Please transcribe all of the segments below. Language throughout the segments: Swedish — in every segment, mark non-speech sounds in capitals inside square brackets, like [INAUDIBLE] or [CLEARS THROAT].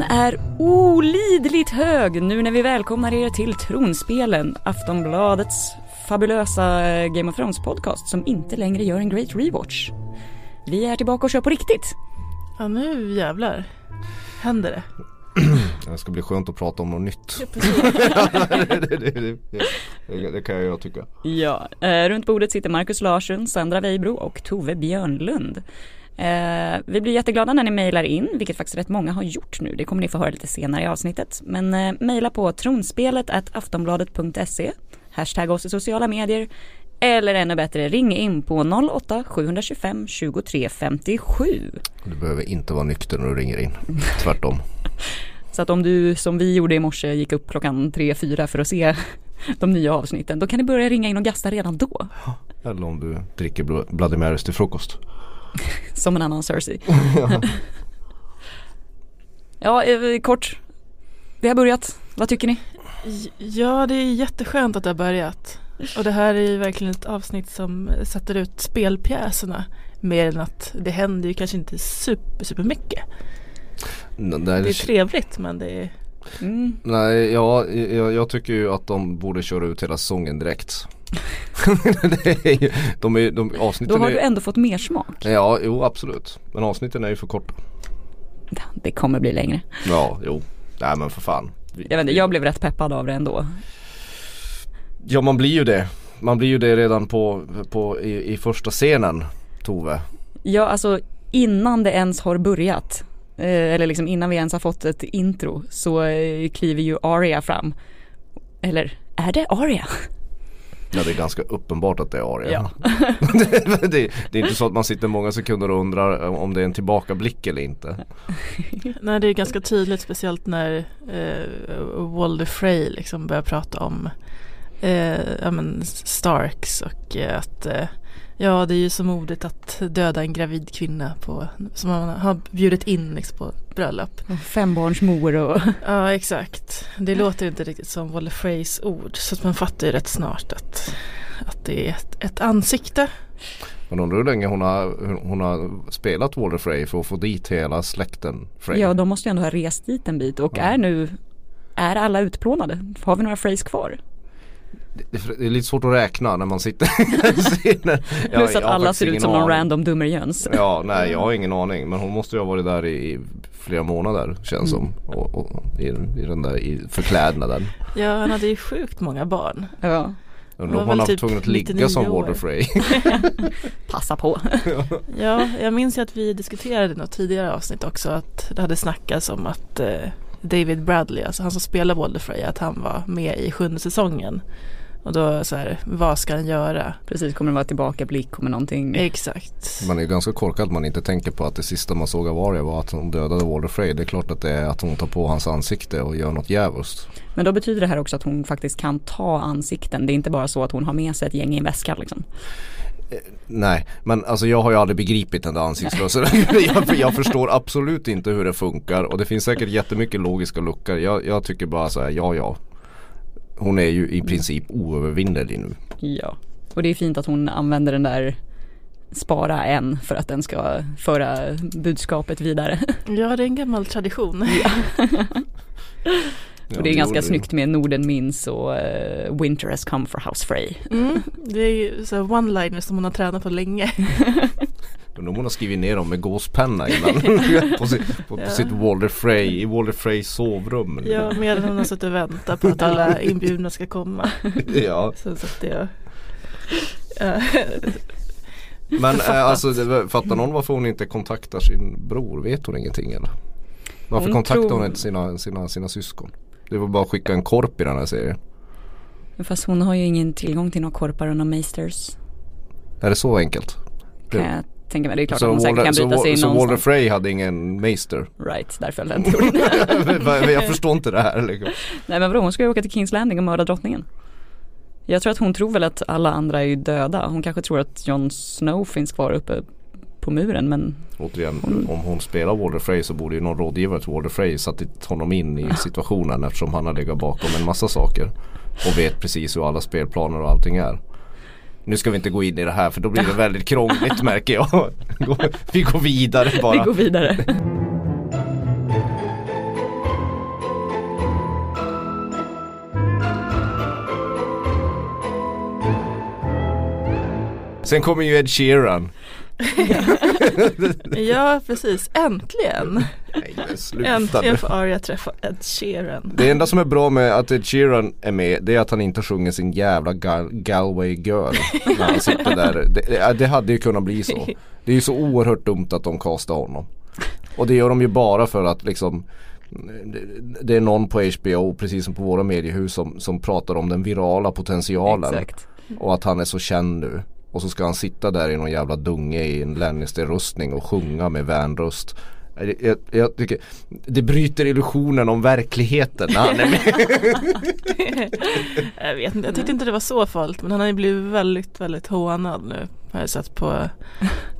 Peppen är olidligt hög nu när vi välkomnar er till Tronspelen, Aftonbladets fabulösa eh, Game of Thrones podcast som inte längre gör en great rewatch. Vi är tillbaka och kör på riktigt. Ja nu jävlar händer det. [CLEARS THROAT] Det ska bli skönt att prata om något nytt. det, det, det, det, det kan jag tycka. Ja, eh, runt bordet sitter Markus Larsson, Sandra Weibro och Tove Björnlund. Eh, vi blir jätteglada när ni mejlar in, vilket faktiskt rätt många har gjort nu. Det kommer ni få höra lite senare i avsnittet. Men eh, mejla på tronspelet aftonbladet.se, hashtag oss i sociala medier eller ännu bättre ring in på 08 725 23 57. Du behöver inte vara nykter när du ringer in, tvärtom. [LAUGHS] Så att om du som vi gjorde i morse gick upp klockan 3-4 för att se de nya avsnitten, då kan ni börja ringa in och gasta redan då. Eller om du dricker Bloody Marys till frukost. [LAUGHS] Som en annan Cersei. [LAUGHS] [LAUGHS] ja, eh, kort. Vi har börjat. Vad tycker ni? Ja, det är jätteskönt att det har börjat. Och det här är ju verkligen ett avsnitt som sätter ut spelpjäserna. Mer än att det händer ju kanske inte super, super mycket. Det är trevligt men det är mm. Nej, ja, jag, jag, tycker ju att de borde köra ut hela säsongen direkt. [LAUGHS] är ju, de är, de, avsnitten Då har du ändå fått mer smak. Ja, jo absolut. Men avsnitten är ju för korta. Det kommer bli längre. Ja, jo. Nej men för fan. Jag, vet inte, jag blev rätt peppad av det ändå. Ja man blir ju det. Man blir ju det redan på, på i, i första scenen Tove. Ja alltså innan det ens har börjat eh, eller liksom innan vi ens har fått ett intro så eh, kliver ju Aria fram. Eller är det Aria? Ja det är ganska uppenbart att det är Aria. Ja. det, [LAUGHS] det, det, är inte så att man sitter många sekunder och undrar om det är en tillbakablick eller inte. [LAUGHS] Nej det är ganska tydligt speciellt när eh, Walder Frey liksom börjar prata om eh, ja, men Starks och eh, att eh, ja det är ju så modigt att döda en gravid kvinna på, som man har bjudit in liksom, på bröllop. Fembarnsmor och Ja exakt. Det låter inte riktigt som Walle Freys ord så att man fattar ju rätt snart att, att det är ett, ett ansikte. Man undrar hur länge hon har, hon har spelat Walter Frey för att få dit hela släkten Frey. Ja de måste ju ändå ha rest dit en bit och ja. är nu Är alla utplånade? Har vi några Freys kvar? Det, är lite svårt att räkna när man sitter [LAUGHS] Plus att alla ser ut som någon random dummerjöns Ja nej jag har ingen aning. Men hon måste ju ha varit där i flera månader känns mm. som. Och, och, i, i den där i förklädnaden Ja han hade ju sjukt många barn. Ja. Undrar om han har typ tvungen att ligga som Warder Frey. [LAUGHS] Passa på. [LAUGHS] Ja jag minns ju att vi diskuterade något tidigare avsnitt också att det hade snackats om att eh, David Bradley, alltså han som spelar Walder Frey, att han var med i sjunde säsongen och då så här, vad ska han göra? Precis, kommer det vara tillbakablick, kommer någonting? Exakt. Man är ganska korkad att man inte tänker på att det sista man såg av Arya var att hon dödade Walder Frey. Det är klart att det är att hon tar på hans ansikte och gör något djävulskt. Men då betyder det här också att hon faktiskt kan ta ansikten. Det är inte bara så att hon har med sig ett gäng i en väska liksom. Eh, nej, men alltså jag har ju aldrig begripit den där ansiktsrörelsen. [LAUGHS] jag, jag [LAUGHS] förstår absolut inte hur det funkar och det finns säkert jättemycket logiska luckor. Jag, jag tycker bara så här, ja ja, hon är ju i princip oövervinnerlig nu. Ja, och det är fint att hon använder den där spara en för att den ska föra budskapet vidare. [LAUGHS] Ja, det är en gammal tradition. Ja. [LAUGHS] och det är ganska det. snyggt med Norden minns och uh, Winter has come for House Frey. Mm, det är ju så one-liners som hon har tränat på länge. [LAUGHS] Undrar om hon har skrivit ner dem med gåspenna innan [LAUGHS] på, sitt, på, ja. på sitt Walter Frey, i Walter Freys sovrum. Ja, medan hon har suttit och väntat på att alla [LAUGHS] inbjudna ska komma. ja. Så, så att det, ja. Men äh, alltså fattar någon varför hon inte kontaktar sin bror? Vet hon ingenting eller? Varför hon kontaktar tror... hon inte sina, sina, sina syskon? Det var bara att skicka en korp i den här serien. Fast hon har ju ingen tillgång till några korpar och några meisters. Är det så enkelt? Kan jag tänka mig. Det är klart så att hon säkert kan bryta sig in Så Walter Frey hade ingen meister? Right, där föll den teorin. jag förstår inte det här. Liksom. Nej men vadå, hon ska ju åka till Kings Landing och mörda drottningen. Jag tror att hon tror väl att alla andra är döda. Hon kanske tror att Jon Snow finns kvar uppe på muren men Återigen, hon... om hon spelar Walter Frey så borde ju någon rådgivare till Walter Frey satt honom in i [LAUGHS] situationen eftersom han har legat bakom en massa saker. Och vet precis hur alla spelplaner och allting är. Nu ska vi inte gå in i det här för då blir det [LAUGHS] väldigt krångligt märker jag. [LAUGHS] Vi går vidare bara. Vi går vidare. Sen kommer ju Ed Sheeran. [LAUGHS] ja precis, äntligen. Nej, Äntligen får Arya träffa Ed Sheeran. Det enda som är bra med att Ed Sheeran är med det är att han inte sjunger sin jävla Gal Galway Girl när han sitter där. Det, det hade ju kunnat bli så. Det är ju så oerhört dumt att de castar honom. Och det gör de ju bara för att liksom det- det är någon på HBO precis som på våra mediehus som, som pratar om den virala potentialen. Exakt. Och att han är så känd nu. Och så ska han sitta där i någon jävla dunge i en Lannister-rustning och sjunga med vänröst. Jag, jag, jag tycker det bryter illusionen om verkligheten när han är med. jag vet inte, jag tyckte inte det var så farligt men han har ju blivit väldigt, väldigt hånad nu. Har jag sett på,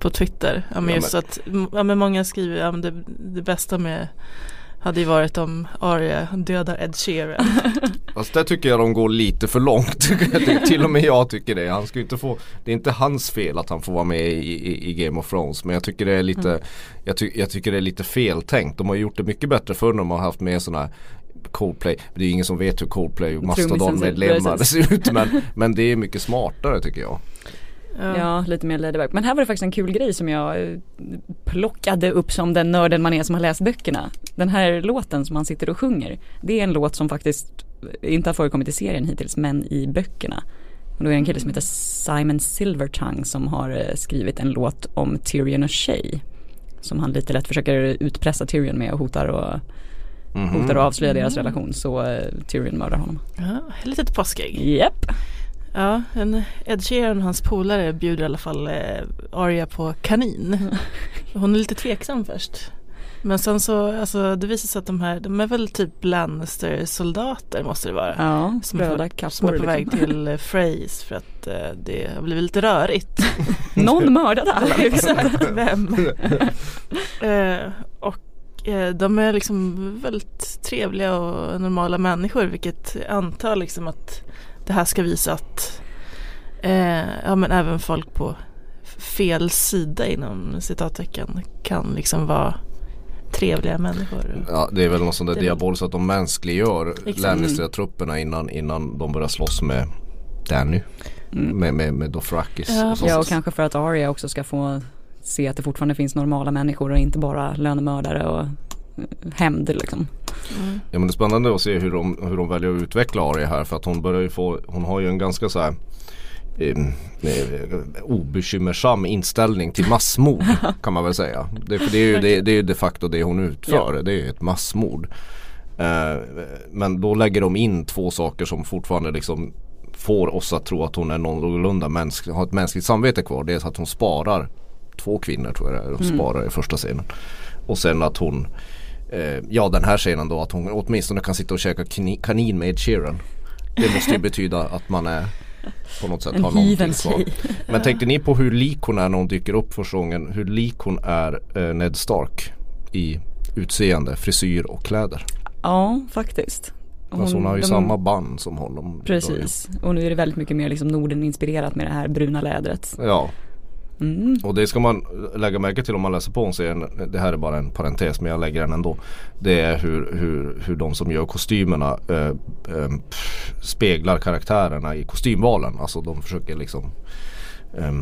på Twitter. Ja, men Ja, just men- att, ja, men många skriver, ja, men det, det bästa med hade ju varit om Arya dödar Ed Sheeran. [LAUGHS] Fast där tycker jag de går lite för långt. [LAUGHS] Till och med jag tycker det. Han ska ju inte få, det är inte hans fel att han får vara med i, i, i Game of Thrones. Men jag tycker det är lite, jag, ty, jag tycker det är lite feltänkt. De har gjort det mycket bättre förr när de har haft med sådana Coldplay, det är ingen som vet hur Coldplay och Mastodon-medlemmar ser ut men, men det är mycket smartare tycker jag. Ja, lite mer laidback. Men här var det faktiskt en kul grej som jag eh, plockade upp som den nörden man är som har läst böckerna. Den här låten som han sitter och sjunger, det är en låt som faktiskt inte har förekommit i serien hittills men i böckerna. Och då är det en kille som heter Simon Silvertongue som har eh, skrivit en låt om Tyrion och Shay. Som han lite lätt försöker utpressa Tyrion med och hotar och, Mhm. hotar och avslöja deras relation så eh, Tyrion mördar honom. Ja, ett litet påskägg. Japp. Ja, en Ed Sheeran och hans polare bjuder i alla fall eh, Arya på kanin. [LAUGHS] Hon är lite tveksam först. Men sen så, alltså det visar sig att de här, de är väl typ Lannister-soldater måste det vara. Ja, Som röda på, som är kappor. på väg Liksom. till eh, Freys för att eh, det har blivit lite rörigt. [LAUGHS] Någon mördade alla. [LAUGHS] Exakt, vem? eh, och eh, de är liksom väldigt trevliga och normala människor vilket antar liksom att det här ska visa att eh, ja, men även folk på fel sida inom citattecken kan liksom vara trevliga människor. Ja det är väl något sånt där Det är- diabol så att de mänskliggör. Lannister-trupperna innan, innan de börjar slåss med Danny. Mm. Med, med, med Dothrakis Ja, och sånt. Ja och kanske för att Arya också ska få se att det fortfarande finns normala människor och inte bara lönemördare och hämnd liksom. Mm. Ja men det är spännande att se hur de, hur de väljer att utveckla Arya här för att hon börjar ju få, hon har ju en ganska så här eh, obekymmersam inställning till massmord [LAUGHS] kan man väl säga. Det, för det är ju det, det är de facto det hon utför, Ja. det är ju ett massmord. Eh, men då lägger de in två saker som fortfarande liksom får oss att tro att hon är någorlunda mänsklig, har ett mänskligt samvete kvar. Det är att hon sparar två kvinnor tror jag det är, de sparar i första scenen. Och sen att hon eh, Ja den här scenen då att hon åtminstone kan sitta och käka kani- kanin med Ed Sheeran. Det måste ju [LAUGHS] betyda att man är på något sätt En har någonting kvar. Men tänkte ni på hur lik hon är när hon dyker upp första gången? Hur lik hon är eh, Ned Stark i utseende, frisyr och kläder. Ja faktiskt. alltså hon har ju de- samma band som honom. Precis och nu är det väldigt mycket mer liksom Norden inspirerat med det här bruna lädret. Ja, Mm. och det ska man lägga märke till om man läser på om serien. Det här är bara en parentes men jag lägger den ändå. Det är hur, hur, hur de som gör kostymerna eh, eh, speglar karaktärerna i kostymvalen. Alltså de försöker liksom eh,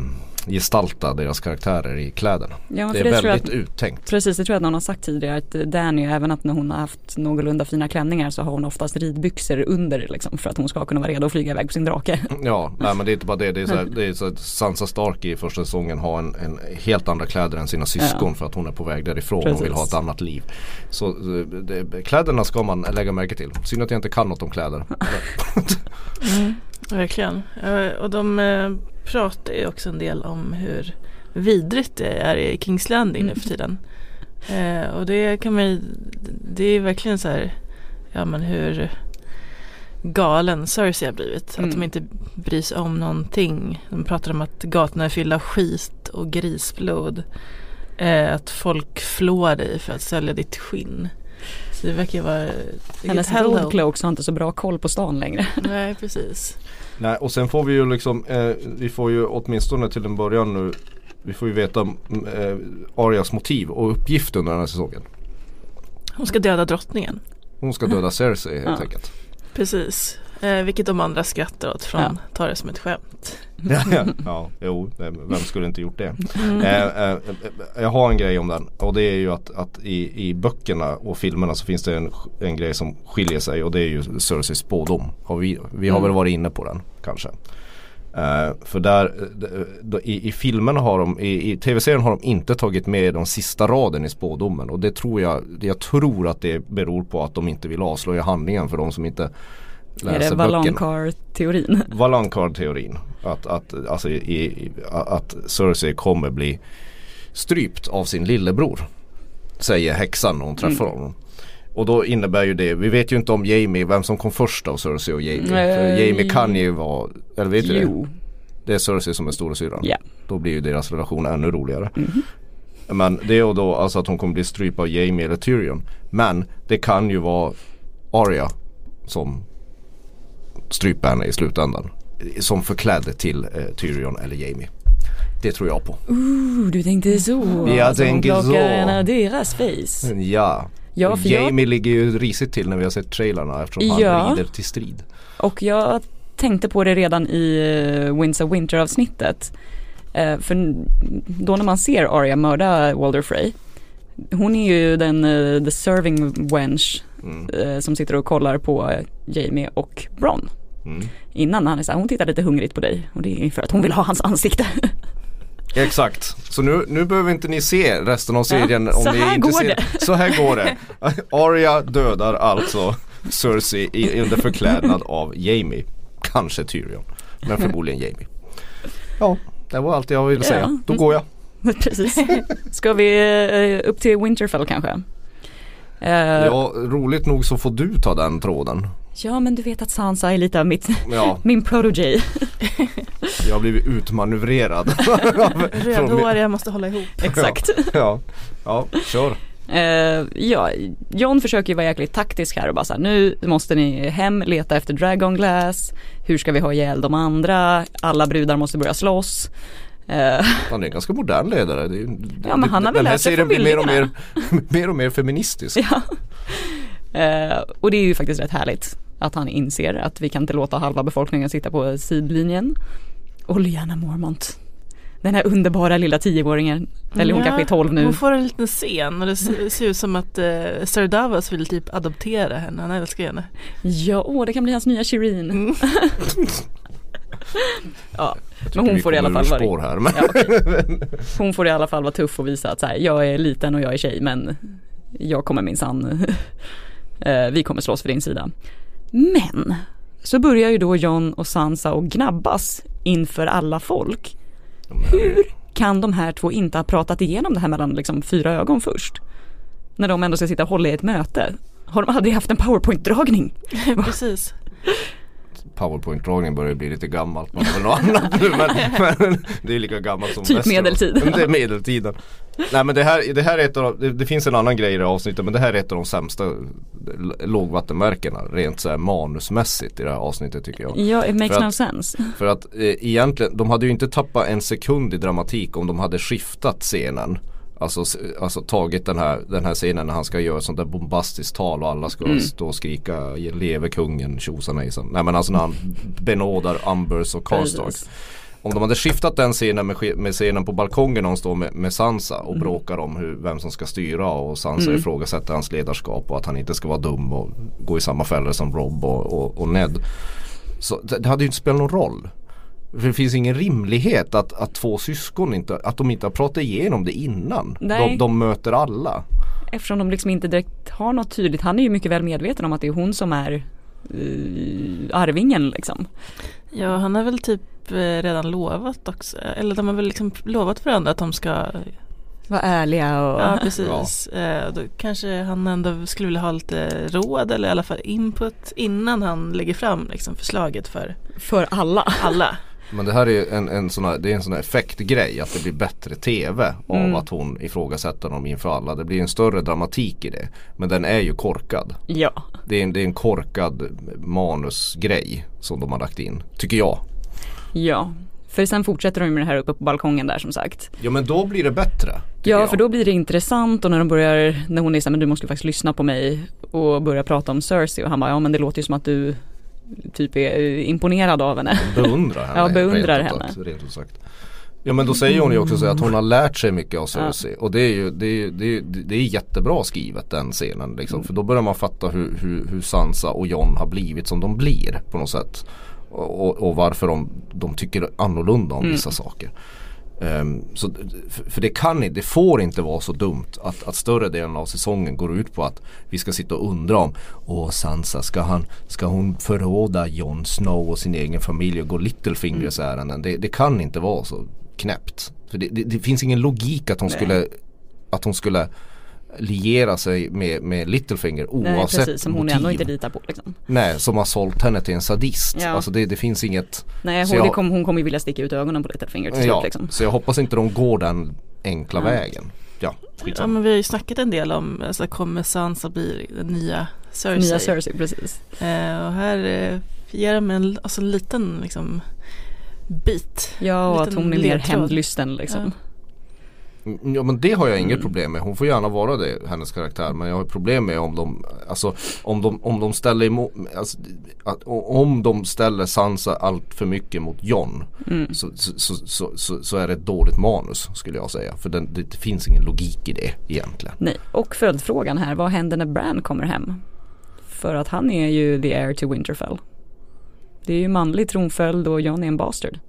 gestalta deras karaktärer i kläderna. Ja, det är det tror jag väldigt uttänkt. Precis, det tror jag att någon har sagt tidigare att Danny, även att när hon har haft någorlunda fina klänningar så har hon oftast ridbyxor under liksom för att hon ska kunna vara redo att flyga iväg på sin drake. [LAUGHS] Ja, nej men det är inte bara det. Det är så, här, [LAUGHS] det är så att Sansa Stark i första säsongen har en, en helt andra kläder än sina syskon Ja. för att hon är på väg därifrån och vill Precis. ha ett annat liv. Så eh, det, kläderna ska man lägga märke till. Synd att jag inte kan något om kläder. [LAUGHS] Mm, verkligen. Eh, Och de eh, pratar ju också en del om hur vidrigt det är i Kings Landing nu för tiden. Eh, och det kan man ju, det är verkligen så här, ja men hur galen Cersei har blivit. Att de Mm. inte bryr sig om någonting. De pratar om att gatorna är fyllda av skit och grisblod. Eh, att folk flår dig för att sälja ditt skinn. Så det verkar vara Hennes roadcloaks har inte så bra koll på stan längre. Nej precis. Nej och sen får vi ju liksom, eh, vi får ju åtminstone till en början nu vi får ju veta mm, eh, Arias motiv och uppgift under den här säsongen. Hon ska döda drottningen. Hon ska döda Cersei helt Ja. enkelt. Precis. Eh, vilket de andra skrattar åt från Ja. tar det som ett skämt. [LAUGHS] ja, jo, vem skulle inte gjort det? Mm. Eh, eh, jag har en grej om den och det är ju att, att i, i böckerna och filmerna så finns det en, en grej som skiljer sig och det är ju Cerseis spådom. Och vi, vi har Mm. väl varit inne på den kanske. Eh, för där, eh, i, i filmerna har de, i, i tv-serien har de inte tagit med de sista raden i spådomen och det tror jag, jag tror att det beror på att de inte vill avslöja handlingen för de som inte Är läser det böckerna. Valankar-teorin? [LAUGHS] Valankard-teorin. Att, att, alltså i, att Cersei kommer bli strypt av sin lillebror. Säger häxan när hon träffar Mm. honom. Och då innebär ju det, vi vet ju inte om Jamie, vem som kom först av Cersei och Jamie. För Nej. Jamie kan ju vara, eller vet du det? Det är Cersei som är storasyrran. Ja. Då blir ju deras relation ännu roligare. Mhm. Men det är ju då alltså att hon kommer bli strypt av Jamie eller Tyrion. Men det kan ju vara Arya som stryper henne i slutändan. Som förklädd till eh, Tyrion eller Jamie. Det tror jag på. Ooh, du tänkte så. Jag Alltså, tänker så. ena deras face. Ja. Ja, för jag, Jamie ligger ju risigt till när vi har sett trailarna eftersom han Ja. rider till strid. och jag tänkte på det redan i uh, Winds of Winter avsnittet. Eh, för då när man ser Arya mörda Walder Frey. Hon är ju den uh, the serving wench Mm. eh, som sitter och kollar på Jamie och Bron. Mm. Innan han är så här, hon tittar lite hungrigt på dig och det är för att hon vill ha hans ansikte. [LAUGHS] Exakt, så nu, nu behöver inte ni se resten av serien Ja, om ni är intresserade. Så här går det. [LAUGHS] Arya dödar alltså Cersei i, under förklädnad av Jamie. Kanske Tyrion, men förmodligen Jamie. Ja, det var allt jag ville säga. Ja. Då går jag. [LAUGHS] Precis. Ska vi eh, upp till Winterfell kanske? Eh, Ja, roligt nog så får du ta den tråden. ja men du vet att Sansa är lite av mitt, Ja, [LAUGHS] min protege. jag har blivit utmanövrerad. [LAUGHS] Rödhåriga måste hålla ihop. Exakt. Ja, ja, kör. Eh, ja, John försöker ju vara jäkligt taktisk här och bara så här, nu måste ni hem, leta efter Dragon Glass, hur ska vi ha ihjäl de andra, alla brudar måste börja slåss. Eh, Han är en ganska modern ledare. Det, Ja, men han har väl den här lärt sig serien från blir mer och, mer, [LAUGHS] mer och mer feministisk. ja. Eh, och det är ju faktiskt rätt härligt att han inser att vi kan inte låta halva befolkningen sitta på sidlinjen. Och Mormont. Den här underbara lilla tioåringen. Eller hon Ja, kanske är tolv nu. Hon får en liten scen och det ser, ser ut som att eh, Sir Davos vill typ adoptera henne. Han älskar henne. Ja, åh, det kan bli hans nya Shireen. Mm. [LAUGHS] [LAUGHS] ja, Men hon får i alla fall vara- spår här. Men, ja okej. Hon får i alla fall vara tuff och visa att så här, jag är liten och jag är tjej men jag kommer minsann, [LAUGHS] eh, vi kommer slåss för din sida. Men så börjar ju då John och Sansa och gnabbas inför alla folk. Hur kan de här två inte ha pratat igenom det här mellan liksom fyra ögon först? När de ändå ska sitta och hålla i ett möte. Har de aldrig haft en powerpoint-dragning? [LAUGHS] Precis. Powerpoint-dragning börjar bli lite gammalt. Man får något annat nu men, [LAUGHS] men det är lika gammalt som Typ Westeros. medeltid. [LAUGHS] Det är medeltiden. Nej men det här, det här är ett av de, det, det finns en annan grej i det här avsnittet men det här är ett av de sämsta lågvattenmärkena rent så här manusmässigt i det här avsnittet tycker jag. Ja, it makes För no att- sense. För att eh, egentligen, de hade ju inte tappat en sekund i dramatik om de hade skiftat scenen. Alltså, alltså tagit den här, den här scenen när han ska göra sånt där bombastiskt tal och alla ska Mm. stå och skrika leve kungen tjosan hejsan. Nej men alltså när han benådar Umbers och Karstark. Om de hade skiftat den scenen med, med scenen på balkongen när hon står med, med Sansa och Mm. bråkar om hur, vem som ska styra och Sansa Mm. ifrågasätter hans ledarskap och att han inte ska vara dum och gå i samma fällor som Rob och, och, och Ned. Så det, det hade ju inte spelat någon roll. För det finns ingen rimlighet att, att två syskon inte, att de inte har pratat igenom det innan. De, de möter alla. Eftersom de liksom inte direkt har något tydligt. Han är ju mycket väl medveten om att det är hon som är uh, arvingen liksom. Ja, han har väl typ eh, redan lovat också. Eller de har väl liksom lovat varandra att de ska Var ärliga och Ja precis. Eh, då kanske han ändå skulle vilja ha lite råd eller i alla fall input innan han lägger fram liksom, förslaget för för alla. alla. Men det här är en, en sån här, det är en sån här effektgrej att det blir bättre tv av Mm. att hon ifrågasätter dem inför alla. Det blir en större dramatik i det. Men den är ju korkad. Ja. Det är en, det är en korkad manusgrej som de har lagt in. Tycker jag. Ja. För sen fortsätter de med det här uppe på balkongen där som sagt. Ja men då blir det bättre. Ja jag. för då blir det intressant och när de börjar, när hon är såhär men du måste faktiskt lyssna på mig och börjar prata om Cersei och han bara ja men det låter ju som att du typ är imponerad av henne. Beundrar henne. [LAUGHS] Ja, beundrar rent ut henne. sagt, Rent ut sagt. Ja men då säger hon ju också så att hon har lärt sig mycket av Cersei och det är ju det är, det är, det är jättebra skrivet den scenen liksom. För då börjar man fatta hur, hur, hur Sansa och Jon har blivit som de blir på något sätt. Och, och, varför de, de tycker annorlunda om vissa saker. Ehm, så, för det kan inte, det får inte vara så dumt att, att större delen av säsongen går ut på att vi ska sitta och undra om Åh Sansa, ska, han, ska hon förråda Jon Snow och sin egen familj och gå Littlefingers ärenden? Det, det kan inte vara så knäppt. För det, det, det finns ingen logik att hon Nej. skulle att hon skulle liera sig med, med Littlefinger Nej, oavsett precis, som hon motiv. ändå inte litar på liksom. Nej, som har sålt henne till en sadist. Ja. Alltså det, det finns inget Nej, hon, jag- det kom, hon kommer ju vilja sticka ut ögonen på Littlefinger till slut Ja, liksom. så jag hoppas inte de går den enkla Nej. vägen. Ja, Ja men vi har ju snackat en del om, alltså kommer Sansa bli den nya Cersei? Nya Cersei, precis. Eh, och här eh, ger de en alltså, en liten liksom bit. Ja, och att hon är mer hämndlysten liksom. Mm, Ja men det har jag inget Mm. problem med. Hon får gärna vara det, hennes karaktär. Men jag har problem med om de, alltså om de, om de ställer emot, alltså, att, om de ställer Sansa allt för mycket mot Jon. Mm. Så, så, så, så, så, är det ett dåligt manus skulle jag säga. För den, det, finns ingen logik i det egentligen. Nej, och följdfrågan här, vad händer när Bran kommer hem? För att han är ju the heir to Winterfell. Det är ju manlig tronföljd och Jon är en bastard.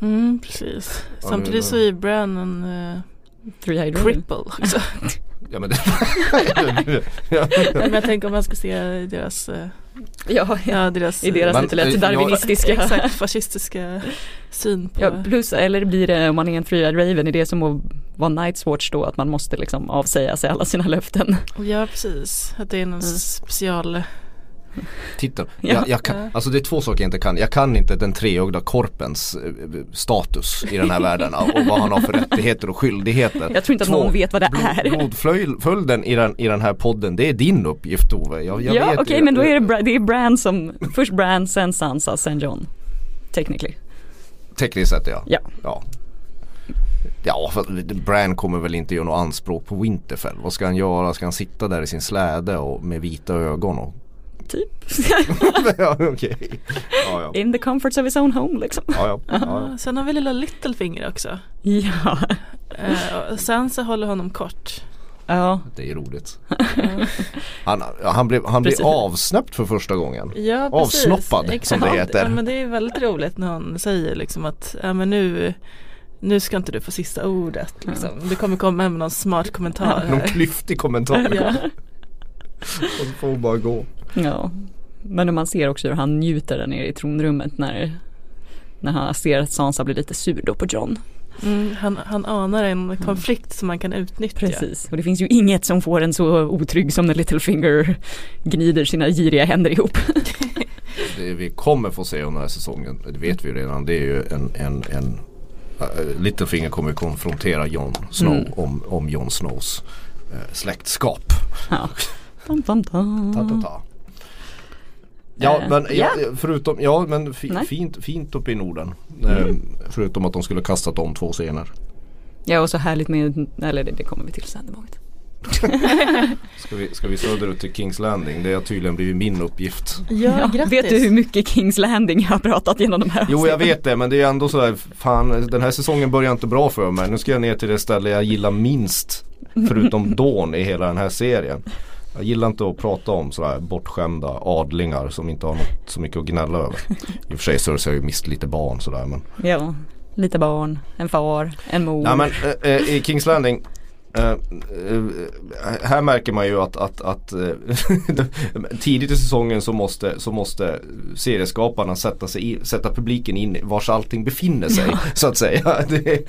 Mm, precis. Ja, Samtidigt så är Bran en uh, Raven. cripple också. [LAUGHS] Ja men [LAUGHS] ja. Men jag tänker om man ska se deras, eh, Ja, ja, deras, i deras Men, lite lätt eh, darwinistiska. exakt, fascistiska syn på Ja, plus, eller blir det om man är en Three-eyed Raven, är det som att vara Night's Watch då, att man måste liksom avsäga sig alla sina löften. Ja precis, att det är någon Mm. special Titta, [LAUGHS] Ja. jag, jag kan, alltså det är två saker jag inte kan. Jag kan inte den treögda korpens eh, status i den här världen och vad han har för rättigheter och skyldigheter. Jag tror inte att Två, någon vet vad det Blod, är. blodföljden i den, i den här podden, det är din uppgift Ove. Jag, jag ja, okej ju- men då är det, det är Bran som, först Bran, sen Sansa, sen Jon. Technically. Tekniskt sett ja. Ja. Ja, ja att Bran kommer väl inte göra något anspråk på Winterfell. Vad ska han göra? Ska han sitta där i sin släde och med vita ögon? Och... Typ. [LAUGHS] ja, okej. Ja, ja. In the comforts of his own home liksom. Ja, ja. ja, ja. Ja, sen har vi lilla Littlefinger också. Ja. Och sen så håller honom kort. Ja, Det är roligt. [LAUGHS] Han, han blev, han blev avsnäppt för första gången. ja. Avsnoppad, som Exakt. det heter. Ja, men det är väldigt roligt när hon säger liksom att ja, men nu, nu ska inte du få sista ordet. Liksom. Du kommer komma med någon smart kommentar Någon här. klyftig kommentar. [LAUGHS] Ja. Och så får hon bara gå. Ja. Men man ser också hur han njuter där nere i tronrummet när, när han ser att Sansa blir lite sur då på Jon. Mm, han, han anar en konflikt som man kan utnyttja. Precis, och det finns ju inget som får en så otrygg som när Littlefinger gnider sina giriga händer ihop. [LAUGHS] Det vi kommer få se under den här säsongen, det vet vi ju redan, det är ju en, en, en äh, Littlefinger kommer ju konfrontera Jon Snow Mm. om, om Jon Snows äh, släktskap. Ja. Tam, tam, tam. Ta, ta, ta. Ja Eh, men ja, ja. förutom, ja men fint, fint uppe i Norden. Eh, förutom att de skulle kastat om två scener. Ja och så härligt med, eller det, det kommer vi till sen. [LAUGHS] Ska vi, ska vi söderut till Kings Landing? Det har tydligen blivit min uppgift. Ja, grattis. vet du hur mycket Kings Landing jag har pratat genom de här Jo jag vet det men det är ändå så här, fan den här säsongen börjar inte bra för mig. Nu ska jag ner till det ställe jag gillar minst förutom [LAUGHS] Dawn i hela den här serien. Jag gillar inte att prata om sådär bortskämda adlingar som inte har något så mycket att gnälla över. I och för sig Cersei har ju mist lite barn sådär men. Ja, lite barn, en far, en mor. Nej men eh, eh, i Kings Landing eh, eh, här märker man ju att, att, att eh, [LAUGHS] tidigt i säsongen så måste, så måste serieskaparna sätta, sig i, sätta publiken in vars allting befinner sig så att säga. [LAUGHS] Det, det,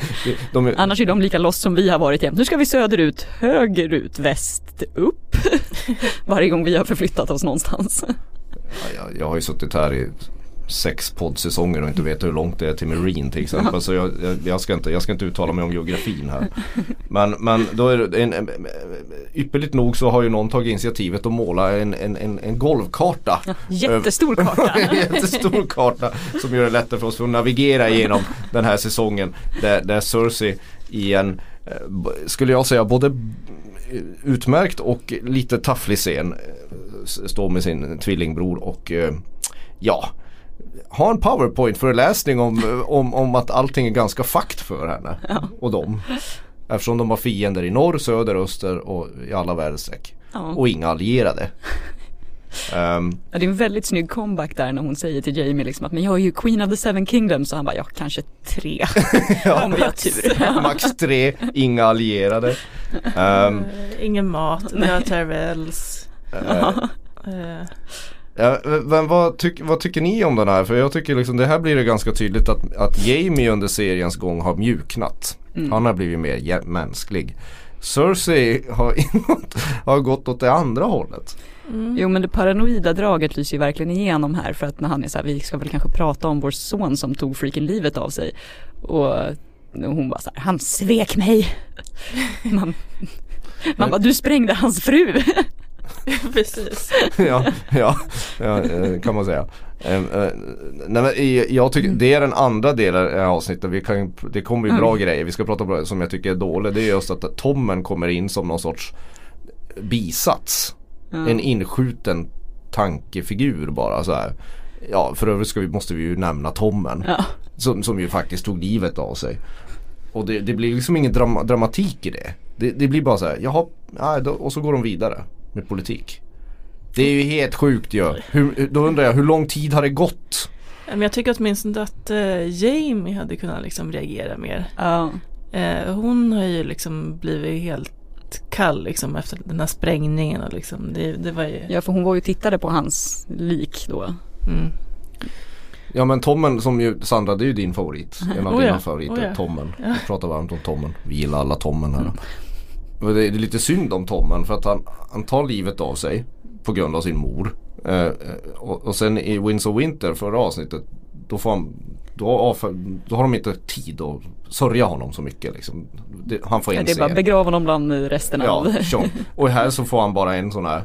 de, är- Annars är de lika lost som vi har varit jämt. Nu ska vi söderut, högerut, väst, upp. [LAUGHS] Varje gång vi har förflyttat oss någonstans. jag, jag har ju suttit här i sex poddsäsonger och inte vet hur långt det är till Marine till exempel. Så jag, jag, jag, ska inte, jag ska inte uttala mig om geografin här. Men, men då är det en, ypperligt nog så har ju någon tagit initiativet att måla en, en, en, en golvkarta. Jättestor karta. [LAUGHS] jättestor karta som gör det lättare för oss att navigera igenom den här säsongen. Där, där Cersei i en, eh, skulle jag säga, både utmärkt och lite tafflig scen eh, står med sin tvillingbror och eh, ja, ha en powerpoint-föreläsning om, om, om att allting är ganska fakt för henne Ja. och dem. Eftersom de har fiender i norr, söder, öster och i alla väderstreck. Ja. Och inga allierade. Ehm, Ja, det är en väldigt snygg comeback där när hon säger till Jamie liksom att men jag är ju Queen of the Seven Kingdoms och han bara ja kanske tre [LAUGHS] om vi har tur. max tre, inga allierade. Eh, ingen mat, några Tyrells. eh, Eh, Ja, men vad, tyck, vad tycker ni om den här? För jag tycker liksom det här blir det ganska tydligt att, att Jamie under seriens gång har mjuknat. Mm. Han har blivit mer mänsklig. Cersei har, [LAUGHS] inåt, har gått åt det andra hållet. mm. Jo men det paranoida draget lyser ju verkligen igenom här för att när han är så här, vi ska väl kanske prata om vår son som tog freaking livet av sig. Och hon bara så här, han svek mig. Man, man bara, du sprängde hans fru. [LAUGHS] [LAUGHS] Precis. [LAUGHS] ja, ja, ja, eh, kan man säga. Ehm, eh, nej, men jag tycker det är den andra delen i avsnittet. Vi kan, det kommer ju bra Mm. grejer. Vi ska prata om det som jag tycker är dåligt. Det är just att Tommen kommer in som någon sorts bisats. Ja. En inskjuten tankefigur bara så här. Ja för övrigt ska vi, måste vi ju nämna Tommen. Ja. Som, som ju faktiskt tog livet av sig. Och det, det blir liksom ingen drama, dramatik i det. det. Det blir bara så här, jaha, och så går de vidare med politik. Det är ju helt sjukt ju. Hur, då undrar jag, hur lång tid har det gått? Men jag tycker åtminstone att eh, Jamie hade kunnat liksom reagera mer. Ja. Eh, hon har ju liksom blivit helt kall liksom efter den här sprängningen och liksom det, det var ju ja för hon var ju tittade på hans lik då. mm. Ja men Tommen som ju, Sandra det är ju din favorit. En av Oh dina ja, favoriter, oh ja. Tommen. Ja. Vi pratar varmt om Tommen. Vi gillar alla Tommen här. Men det är lite synd om Tommen för att han, han tar livet av sig på grund av sin mor. Eh, eh, och, och sen i Winds of Winter förra avsnittet då, får han, då, då har de inte tid att sörja honom så mycket. Liksom. Det, han får Ja, en det är bara scen. begrava honom bland resten Ja, [LAUGHS] av. Och här så får han bara en sån här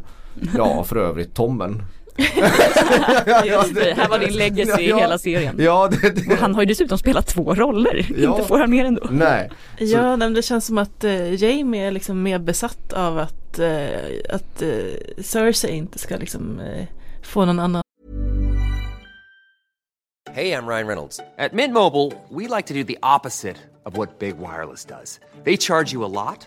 Ja för övrigt Tommen. [LAUGHS] Just det, här var din legacy i Ja. hela serien. Ja det, det. Och han har ju dessutom spelat två roller, Ja. inte får han mer ändå. Nej. Ja, nej, men det känns som att eh, Jamie är liksom mer besatt av att, eh, att eh, Cersei inte ska liksom eh, få någon annan Hey, I'm Ryan Reynolds. At Mint Mobile, we like to do the opposite of what Big Wireless does. They charge you a lot,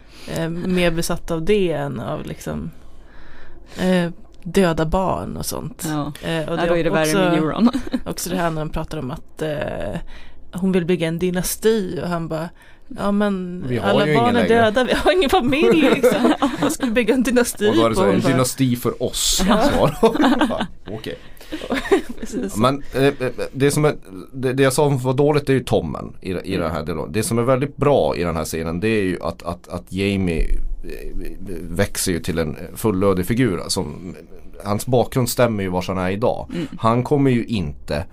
Eh, mer besatt av det än av liksom eh, döda barn och sånt. Ja. Eh, och Ja, då är det värre med Euron. [LAUGHS] Också det här när de pratar om att eh, hon vill bygga en dynasti och han bara Ja men Vi alla barn är längre." döda, vi har ingen familj liksom. [LAUGHS] Jag skulle bygga en dynasti Och då är det så här, en dynasti för oss. Ja, [LAUGHS] Okej. precis. [LAUGHS] Men eh, eh, det som är, det, det jag sa var dåligt det är ju Tommen i, i den här delen. Det som är väldigt bra i den här scenen det är ju att, att, att Jamie eh, växer ju till en fullödig figur. Som, hans bakgrund stämmer ju var han är idag. Han kommer ju inte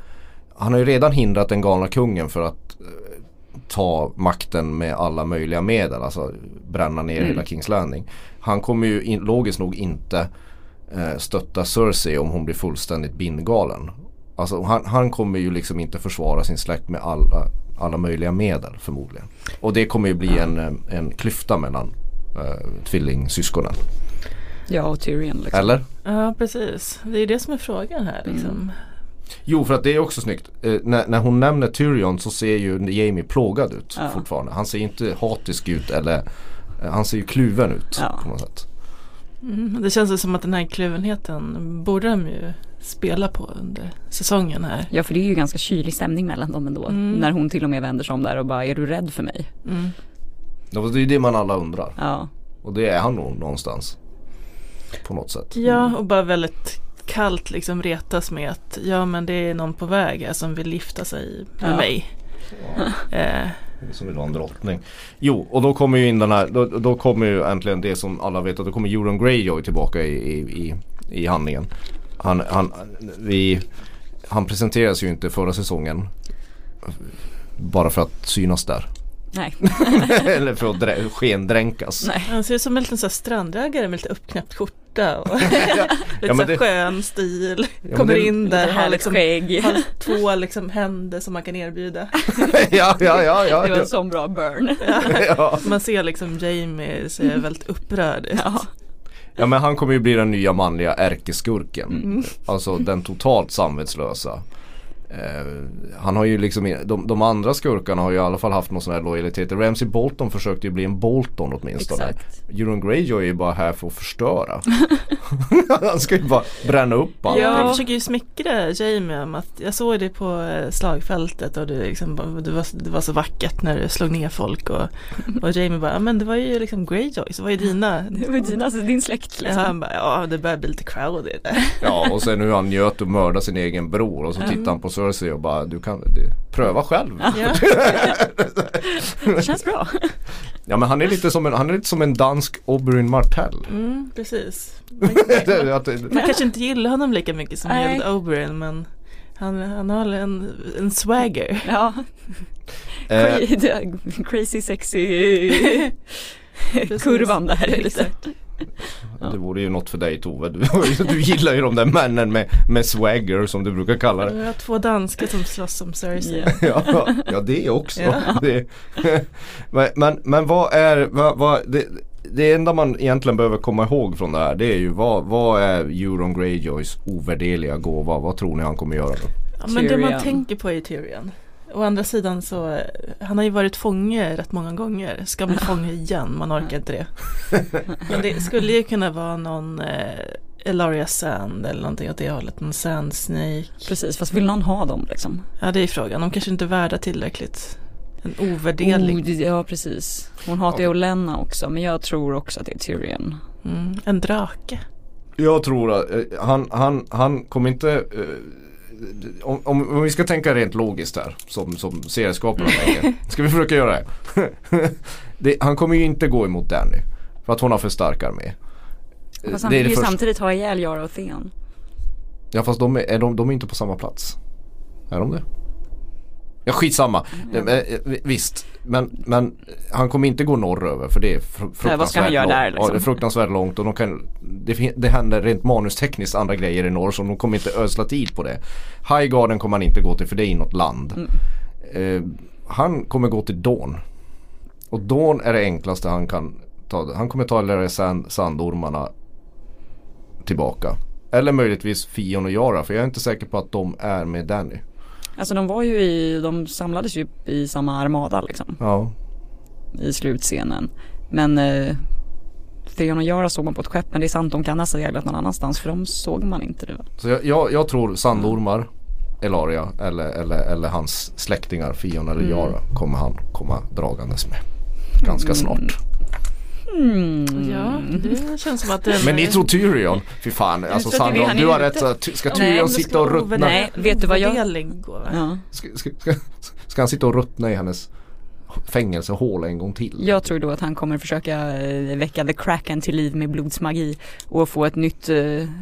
Han har ju redan hindrat den galna kungen för att eh, ta makten med alla möjliga medel. Alltså bränna ner hela Kings Landing. Han kommer ju in, logiskt nog inte eh, stötta Cersei om hon blir fullständigt bindgalen. Alltså han, han kommer ju liksom inte försvara sin släkt med alla, alla möjliga medel förmodligen. Och det kommer ju bli en, en klyfta mellan eh, tvillingsyskonen. Ja och Tyrion liksom. Eller? Ja precis, det är det som är frågan här liksom. Jo för att det är också snyggt. Eh, när, när hon nämner Tyrion så ser ju Jamie plågad ut Ja. fortfarande. Han ser inte hatisk ut eller eh, han ser ju kluven ut Ja. på något sätt. Mm, det känns som att den här kluvenheten borde de ju spela på under säsongen här. Ja för det är ju ganska kylig stämning mellan dem ändå. Mm. När hon till och med vänder sig om där och bara, är du rädd för mig? Mm. Ja, Det är ju det man alla undrar. Ja. Och det är han nog någonstans. På något sätt. Ja och bara väldigt kallt liksom retas med att ja men det är någon på väg här som vill gifta sig med Ja. mig. Eh, som vill vara en drottning. Jo, och då kommer ju in den här, då, då kommer ju äntligen det som alla vet att då kommer Euron Greyjoy tillbaka i, i, i, i handlingen. Han, han, vi, han presenterades ju inte förra säsongen. Bara för att synas där. Nej. [LAUGHS] Eller för att drä- skendränkas. Nej. Han ser ut som en liten så här strandägare med lite uppknäppt skjorta och [LAUGHS] lite Ja, så det- skön stil. men Kommer det- in där, har härligt liksom skägg. har två liksom händer som man kan erbjuda. [LAUGHS] ja, ja, ja, ja. Det var ja. en sån bra burn. ja. Man ser liksom Jamie se väldigt upprörd ut. Ja. Ja men han kommer ju bli den nya manliga ärkeskurken. Mm. Alltså den totalt samvetslösa. Eh, han har ju liksom, de, de andra skurkarna har ju i alla fall haft någon sån här lojalitet. Ramsey Bolton försökte ju bli en Bolton åtminstone. Exakt. Euron Greyjoy är ju bara här för att förstöra. [LAUGHS] han ska ju bara bränna upp allt. Ja, Ja. jag försöker ju smickra Jamie om att jag såg det på eh, slagfältet och det, liksom, det, var, det var så vackert när du slog ner folk och, och Jamie bara, "Ja, men det var ju liksom Greyjoy, så var ju dina [LAUGHS] Det var dina, alltså din släkt Ja, liksom. han bara, ja det börjar bli lite crowded. Ja och sen hur han njöt och mördade sin egen bror och så tittar han på Cersei och bara du kan det, pröva själv. [LAUGHS] Ja. Det känns bra. Ja men han är lite som en, han är lite som en dansk Oberyn Martell. Mm, precis. Man, det- man kanske inte gillar honom lika mycket som Nej. gillade Oberyn men han, han har en, en swagger. Ja. [LAUGHS] eh, Cra- [LAUGHS] Crazy sexy kurvan där Det vore ju något för dig Tove. Du, [LAUGHS] du gillar ju de där männen med, med swagger som du brukar kalla det. Jag har två danskar som slåss som Cersei. Ja. [LAUGHS] Ja, ja det också. Ja. [LAUGHS] Det, men, men, men vad är, vad, vad, det, det enda man egentligen behöver komma ihåg från det här det är ju vad, vad är Euron Greyjoys ovärderliga gåva? Vad tror ni han kommer göra då? Ja, men det man Tyrion. tänker på är Tyrion. Å andra sidan så, han har ju varit fånge rätt många gånger. Ska bli fånge igen, man orkar inte det. [LAUGHS] Men det skulle ju kunna vara någon eh, Elaria Sand eller någonting åt det hållet. Någon Sand Snake. Precis, fast vill någon ha dem liksom? Ja det är frågan, de kanske inte är värda tillräckligt. En ovärderlig. Oh, ja precis. Hon hatar ju Olenna också men jag tror också att det är Tyrion. Mm, en drake. Jag tror att eh, han, han, han kommer inte eh, om, om, vi ska tänka rent logiskt här som, som serieskaparna tänker. [LAUGHS] Ska vi försöka göra det? [LAUGHS] det? Han kommer ju inte gå emot Danny. För att hon har för stark armé. Fast han vill ju första. samtidigt ha ihjäl Yara och Theon. Ja fast de är, är de, de är inte på samma plats. Är de det? Ja skitsamma. Mm. Eh, Visst. Men, men han kommer inte gå norröver för det är fr- fruktansvärt vad ska han göra långt. där, Ja liksom? det är fruktansvärt långt och de kan, det, det händer rent manustekniskt andra grejer i norr så de kommer inte ödsla tid på det. Highgarden kommer han inte gå till för det är inåt land. Mm. Eh, han kommer gå till Dawn. Och Dawn är det enklaste han kan ta. Han kommer ta Larry Sand, Sandormarna tillbaka. Eller möjligtvis Fion och Yara för jag är inte säker på att de är med Danny. Alltså de var ju i, de samlades ju i samma armada liksom Ja. i slutscenen. Men eh, Theon och Yara såg man på ett skepp men det är sant de kan ha seglat någon annanstans för de såg man inte det. Så jag, jag, jag tror Sandormar, Elaria eller, eller, eller hans släktingar Fion eller Yara kommer han komma dragandes med. Ganska snart. Mm. Ja, det känns som att den Men ni tror Tyrion? Fy fan, alltså det Sandra du har rätt. att- Ska Tyrion sitta och ruttna? Nej, vet du vad jag- Ovärderlig gåva. Ja. Ska, ska, ska, ska han sitta och ruttna i hennes fängelsehål en gång till? Jag tror då att han kommer försöka eh, väcka the kraken till liv med blodsmagi och få ett nytt eh,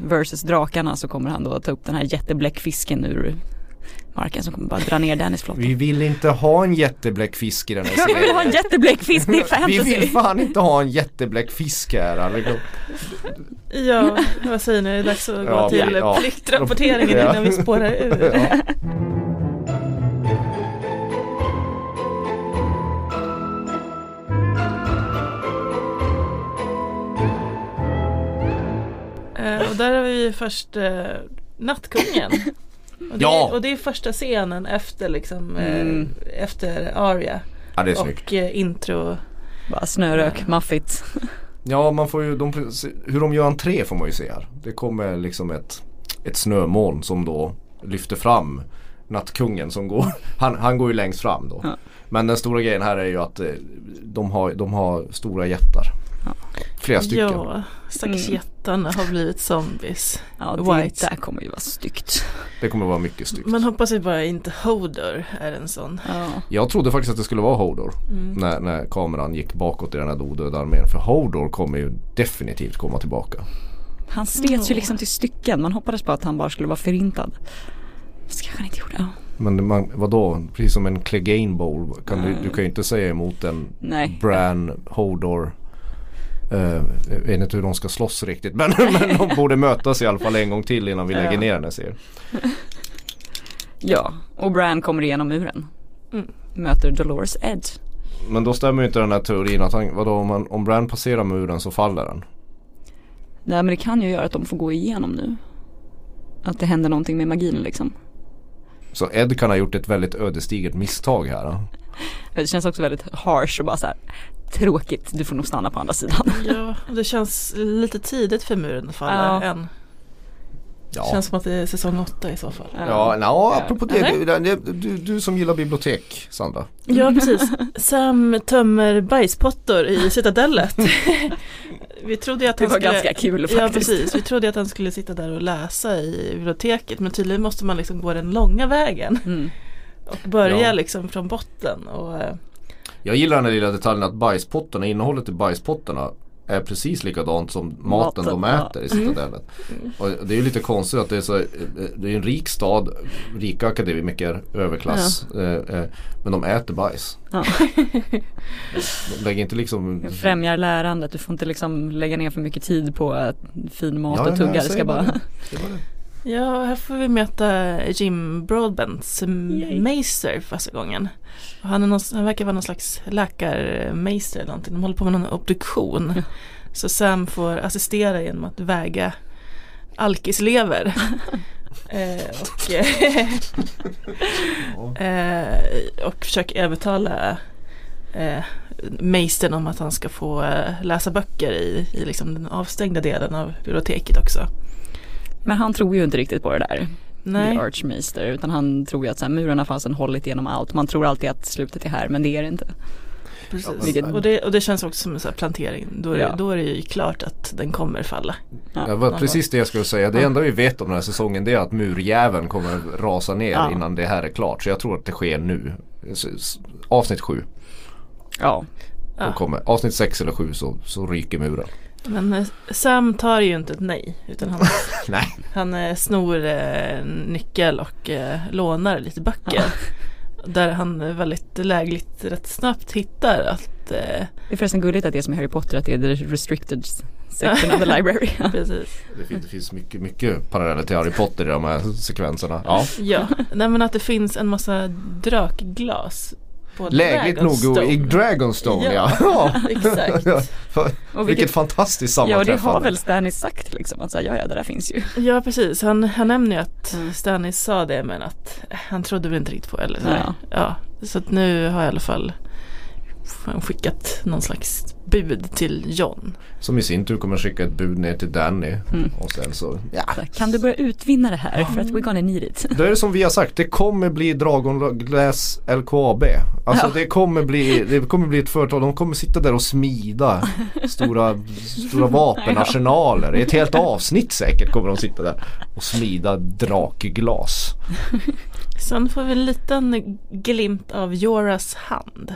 versus drakarna så kommer han då ta upp den här jättebläckfisken ur marken som kommer bara dra ner Dennis flotta. Vi vill inte ha en jättebläck fisk i den här Jag vill ha en serien. jättebläckfisk, det är Vi vill fantasy. fan inte ha en jättebläck fisk här. Alltså. Ja, vad säger ni? Det är dags att gå Ja, till ja. pliktrapporteringen Ja. innan vi spårar ur. Ja. Eh, och där har vi först eh, Nattkungen. Och det, Ja. och det är första scenen efter liksom eh, Mm. efter Aria. ja det är snyggt. Och eh, intro. Bara snörök, maffigt. [LAUGHS] Ja man får ju, de, hur de gör entré får man ju se här. Det kommer liksom ett, ett snömoln som då lyfter fram Nattkungen som går, [LAUGHS] han, han går ju längst fram då. Ja. Men den stora grejen här är ju att eh, de har, de har stora jättar. Flera stycken. Ja, stackars Mm. jättarna har blivit zombies. Ja, det White. där kommer ju vara styggt. Det kommer vara mycket styggt. Man hoppas ju bara inte Hodor är en sån. Ja. Jag trodde faktiskt att det skulle vara Hodor. Mm. När, när kameran gick bakåt i den här odöda armén. För Hodor kommer ju definitivt komma tillbaka. Han slets ju liksom till stycken. Man hoppades på att han bara skulle vara förintad. Så kanske han inte gjorde. Men man, vadå, precis som en Clegane Bowl. Kan du, du kan ju inte säga emot en Nej. Bran, Hodor. Uh, jag vet inte hur de ska slåss riktigt men, [LAUGHS] men de borde mötas i alla fall en gång till innan vi lägger Ja. ner den här serien. [LAUGHS] Ja, och Bran kommer igenom muren. Mm. Möter Dolores Edge. Men då stämmer ju inte den här teorin att han, vadå, om, han, om Bran passerar muren så faller den. Nej men det kan ju göra att de får gå igenom nu. Att det händer någonting med magin liksom. Så Ed kan ha gjort ett väldigt ödesdigert misstag här. då. [LAUGHS] Det känns också väldigt harsh och bara så här tråkigt. Du får nog stanna på andra sidan. [LAUGHS] Ja, det känns lite tidigt för muren att falla Ja. än. Ja. Känns som att det är säsong åtta i så fall. Ja, no, apropå det, du, du, du, som gillar bibliotek Sandra. Ja [LAUGHS] precis. Sam tömmer bajspottor i citadellet. [LAUGHS] Vi trodde att Det han var skulle... ganska kul faktiskt. Ja precis, vi trodde att han skulle sitta där och läsa i biblioteket men tydligen måste man liksom gå den långa vägen Mm. och börja Ja. liksom från botten. Och, eh, Jag gillar den här lilla detaljen att bajspottarna, innehållet i bajspottarna är precis likadant som maten, de ja. äter i citadellet. Och det är ju lite konstigt att det är så, det är en rik stad, rika akademiker, överklass. Eh, eh, men de äter bajs. Ja. De lägger inte liksom Främjar lärandet. Du får inte liksom lägga ner för mycket tid på eh, fin mat Ja, och tugga. Det ska bara det. Det. Ja, här får vi möta Jim Broadbents meister för första gången. Och han, är någon, han verkar vara någon slags läkarmeister eller någonting. De håller på med någon obduktion. Så Sam får assistera genom att väga alkislever. [LAUGHS] eh, och, eh, och försöker övertala eh, meistern om att han ska få eh, läsa böcker i, i liksom den avstängda delen av biblioteket också. Men han tror ju inte riktigt på det där. Nej. The Archmaster. Utan han tror ju att så här, murarna fasen hållit igenom allt. Man tror alltid att slutet är här men det är det inte. Precis. Vilket- Och, det, och det känns också som en sån här plantering. Då är, Ja. det, då är det ju klart att den kommer falla. Ja, Det var precis det jag skulle säga. Det enda vi vet om den här säsongen det är att murjäveln kommer rasa ner Ja. innan det här är klart. Så jag tror att det sker nu. Avsnitt 7. Bara, ja. Ja. kommer, avsnitt 6 eller 7 så, så ryker muren. Men eh, Sam tar ju inte ett nej. Utan han, [LAUGHS] Nej. han eh, snor eh, nyckel och eh, lånar lite böcker. Där han väldigt lägligt rätt snabbt hittar att eh, Det är förresten gulligt att det är som i Harry Potter att det är the restricted section of the library. [LAUGHS] precis. Det finns, det finns mycket, mycket paralleller till Harry Potter i de här sekvenserna. Ja. Ja, nej men att det finns en massa drakglas Lägligt nog i Dragonstone ja. Ja. [LAUGHS] ja. Exakt. [LAUGHS] Vilket fantastiskt Ja och det har sammanträffande. väl Stannis sagt liksom. Att så här, ja ja det där finns ju. Ja precis, han, han nämner ju att Mm. Stannis sa det men att eh, han trodde väl inte riktigt på. Eller så, Ja. ja, så att nu har jag i alla fall skickat någon slags bud till John. Som i sin tur kommer skicka ett bud ner till Danny. Mm. Och sen så, ja. Kan du börja utvinna det här för att we're gonna need it. Då är det som vi har sagt, det kommer bli Dragon Glass LKAB. Alltså Ja. det kommer bli, det kommer bli ett företag, de kommer sitta där och smida stora, stora vapenarsenaler. I ett helt avsnitt säkert kommer de sitta där och smida drakglas. Sen får vi en liten glimt av Joras hand.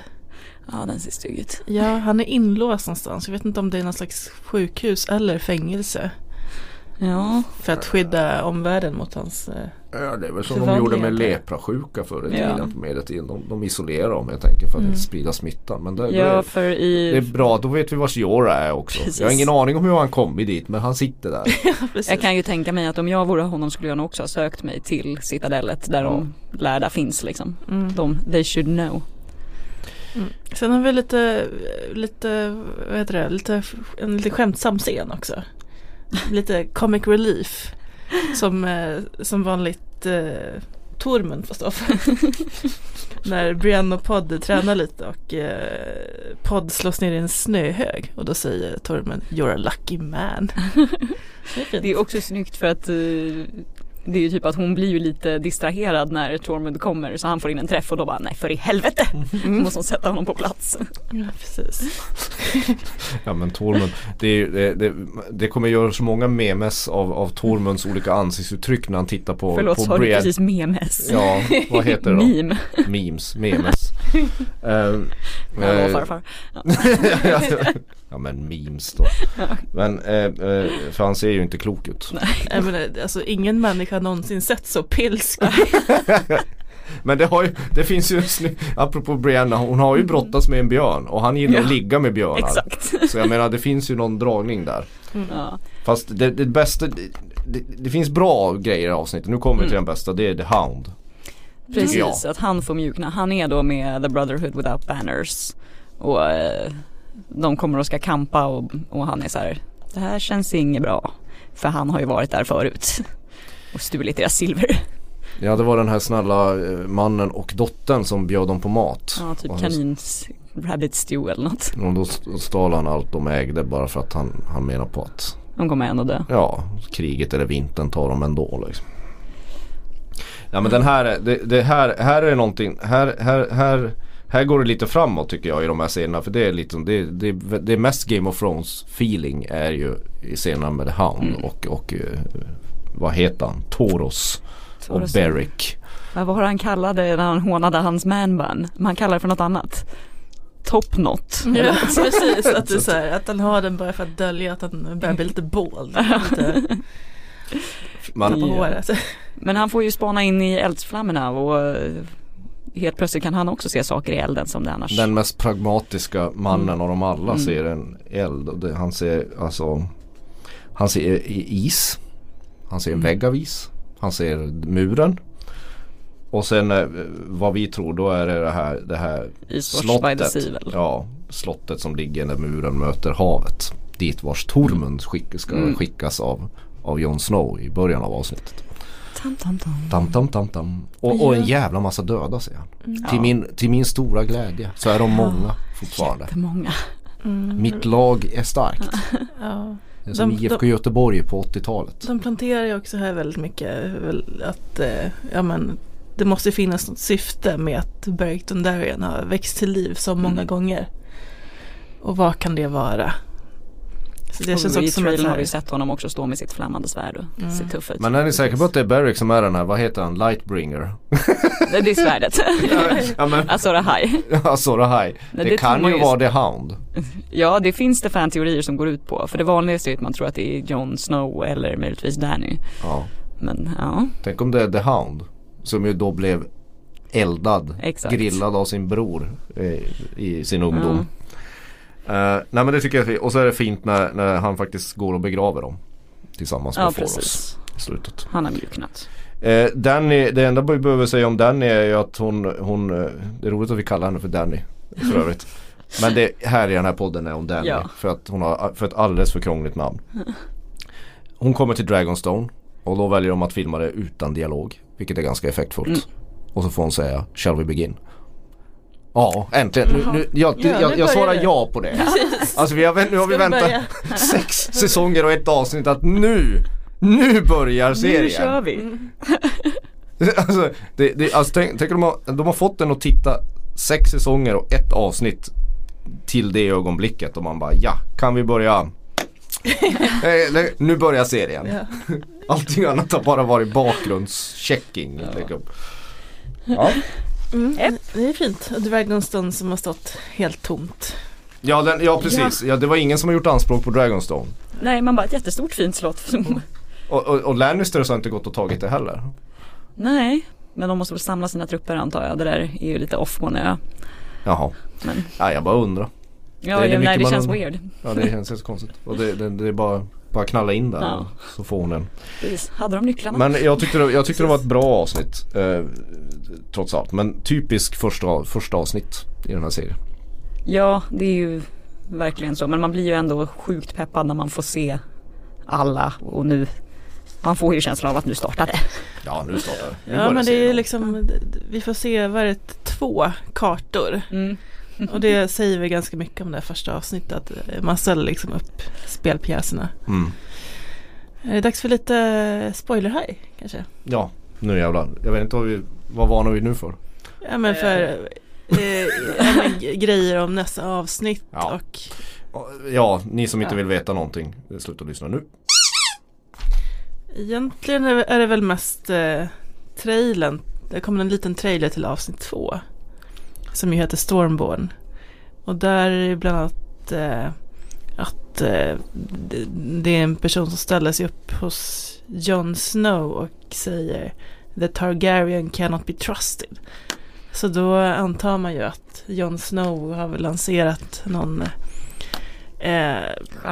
Ja den ser stygg ut. Ja, han är inlåst någonstans. Jag vet inte om det är någon slags sjukhus eller fängelse. Ja. För att skydda omvärlden mot hans... eh, Ja det är väl som de gjorde med leprasjuka förr i Ja. tiden medeltiden. De, de isolerar dem helt enkelt för att Mm. inte sprida smittan. Men det, Ja är, för det är i bra, då vet vi vars Jora är också. Precis. Jag har ingen aning om hur han kommit dit men han sitter där. [LAUGHS] precis. Jag kan ju tänka mig att om jag vore honom skulle jag nog också ha sökt mig till Citadellet där de lärda finns liksom. Mm. De, they should know. Mm. Sen har vi lite, lite, vad heter det, lite, en lite skämtsam scen också. Lite comic relief. Som, eh, som vanligt eh, Tormund får stå för. [LAUGHS] När Brienne och Podd tränar lite och eh, Podd slås ner i en snöhög. Och då säger Tormund You're a lucky man. [LAUGHS] Det är. Det är också snyggt för att eh, det är ju typ att hon blir ju lite distraherad när Tormund kommer så han får in en träff och då bara nej för i helvete. Då måste hon sätta honom på plats. Ja, precis. [LAUGHS] Ja men Tormund, det, det, det, det kommer göra så många memes av, av Tormunds olika ansiktsuttryck när han tittar på, Förlåt på sa du precis memes? Ja, vad heter det då? Meme. Memes, memes. [LAUGHS] Eh, Hallå eh, farfar. Ja. [LAUGHS] ja men memes då. [LAUGHS] Men eh, eh, för han ser ju inte klok ut. Jag menar, alltså, ingen människa har någonsin sett så pilsk. [LAUGHS] Men det, har ju, det finns ju, apropå Brianna, hon har ju brottats med en björn och han gillar Ja. att ligga med björnar. Exakt. Så jag menar det finns ju någon dragning där. Ja. Fast det, det bästa, det, det, finns bra grejer i avsnittet. Nu kommer vi till den bästa, det är The Hound. Precis, Ja. att han får mjukna. Han är då med The Brotherhood Without Banners. Och eh, de kommer och ska kampa och, och han är så här. Det här känns inget bra. För han har ju varit där förut. [LAUGHS] Och stulit deras silver. Ja det var den här snälla eh, mannen och dottern som bjöd dem på mat. Ja, typ han- kanins rabbit stew eller något. Och då st- stal han allt de ägde bara för att han, han menar på att De kommer ändå dö. ja, kriget eller vintern tar dem ändå liksom. Ja men den här, är- det, det här, här är någonting, här, här, här, här går det lite framåt tycker jag i de här scenerna för det är lite, det, det, det är mest Game of Thrones feeling är ju i scenerna med The Hound och, och eh, vad heter han? Toros och Toros. Beric. Ja, vad har han kallat det när han hånade hans manbun? Men han kallar det för något annat. Top knot. Ja [LAUGHS] precis, att, är så här, att han har den bara för att dölja att han börjar bli lite. [LAUGHS] Lite Man, på håret. Men han får ju spana in i eldsflammorna och eh, helt plötsligt kan han också se saker i elden som det annars Den mest pragmatiska mannen Mm. av dem alla Mm. ser en eld. Och det, han ser alltså Han ser is. Han ser en Mm. vägg av is. Han ser muren. Och sen eh, vad vi tror då är det det här, det här slottet. Ja, slottet som ligger när muren möter havet. Dit vars Tormund skick, ska Mm. skickas av, av Jon Snow i början av avsnittet. Tam, tam, tam. Tam, tam, tam, tam. Och, och en jävla massa döda säger han. Till, Ja. min, till min stora glädje så är de många fortfarande. Jättemånga. Mitt lag är starkt. Ja. Det är som De- IFK Göteborg på 80-talet. De planterar ju också här väldigt mycket att eh, ja, men, det måste finnas något syfte med att Beric Dondarrion har växt till liv så många Mm. gånger. Och vad kan det vara? Så det känns också som att trailern så har vi här, sett honom också stå med sitt flammande svärd och Mm. se tuff ut. Men är ni säkra på att det är Beric som är den här, vad heter han, Lightbringer? [LAUGHS] [LAUGHS] [LAUGHS] Det det är svärdet. ja men, Azora High. ja Sora High. Nej, Det, det kan ju ju- vara The Hound. Ja det finns det fan-teorier som går ut på. För det vanligaste är att man tror att det är Jon Snow eller möjligtvis Danny. Ja. Men ja, Tänk om det är The Hound. Som ju då blev eldad, Exakt. grillad av sin bror eh, i sin ungdom. Eh, nej men det tycker jag är fint. Och så är det fint när, när han faktiskt går och begraver dem. Tillsammans med ja Foros precis. i slutet. Han har mjuknat. Eh, Danny, det enda vi behöver säga om Danny är ju att hon, hon eh, det är roligt att vi kallar henne för Danny för övrigt. Men det här i den här podden är om Danny Ja. för att hon har för ett alldeles för krångligt namn. Hon kommer till Dragonstone och då väljer de att filma det utan dialog. Vilket är ganska effektfullt. Mm. Och så får hon säga Shall we begin? Ja, äntligen. Nu, nu, jag, Ja, jag, jag svarar det. ja på det. Alltså vi har, nu har vi väntat [LAUGHS] sex säsonger och ett avsnitt att nu, nu börjar serien. Nu kör vi. [LAUGHS] Alltså, det, det, alltså tänk, tänk de har, de har fått den att titta sex säsonger och ett avsnitt till det ögonblicket och man bara ja, kan vi börja? [LAUGHS] Nej, nu börjar serien. Ja. Allting annat har bara varit bakgrundschecking. liksom. Ja. Mm, det är fint. Och Dragonstone som har stått helt tomt. Ja, den, ja precis, ja. det var ingen som har gjort anspråk på Dragonstone. Nej man bara ett jättestort fint slott. Och, och, och Lannisters har inte gått och tagit det heller. Nej, men de måste väl samla sina trupper antar jag. Det där är ju lite off på en ö. Jaha, Men ja, jag bara undrar. ja, Det är ja mycket nej det känns undrar. weird. Ja det känns konstigt. Och det, det, det är bara, bara knalla in där Ja. så får hon en Precis. Hade de nycklarna? Men jag tyckte, det, jag tyckte det var ett bra avsnitt eh, Trots allt men typisk första, första avsnitt i den här serien Ja, det är ju verkligen så. Men man blir ju ändå sjukt peppad när man får se alla och nu man får ju känslan av att nu startar det. Ja nu startar det. Nu Ja men det är serien. liksom, vi får se, vad är det, två kartor. Mm. [LAUGHS] Och det säger vi ganska mycket om det här första avsnittet. Att man ställer liksom upp spelpjäserna. mm. Är det dags för lite spoiler här kanske? Ja nu jävlar Jag vet inte vad vi Vad varnar vi nu för? Ja men för eh, grejer om nästa avsnitt Ja. och Ja ni som inte Ja. vill veta någonting Sluta lyssna nu egentligen är det- är det väl mest eh, trailern. Det kommer en liten trailer till avsnitt två. Som ju heter Stormborn. Och där är bland annat eh, att eh, det, är en person som ställer sig upp hos Jon Snow och säger The Targaryen cannot be trusted. Så då antar man ju att Jon Snow har lanserat någon eh,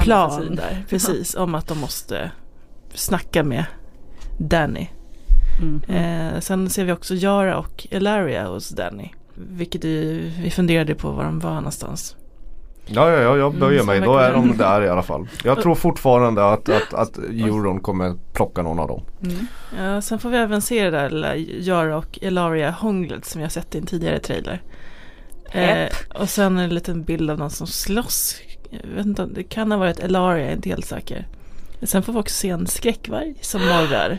plan där. [LAUGHS] Precis, om att de måste snacka med Danny. Mm. Eh, sen ser vi också Yara och Elaria hos Danny. Vilket vi, vi funderade på var de var någonstans. Ja, ja, ja jag böjer Mm, mig. Då är de där i alla fall. Jag [LAUGHS] tror fortfarande att, att, att Euron kommer plocka någon av dem. Ja, sen får vi även se det där lilla Yara och Elaria hånglet som jag sett i en tidigare trailer. Eh, och sen en liten bild av någon som slåss. Jag vet inte, det kan ha varit Elaria, jag är inte helt säker. Sen får vi också se en skräckvarg som [GASPS] morrar.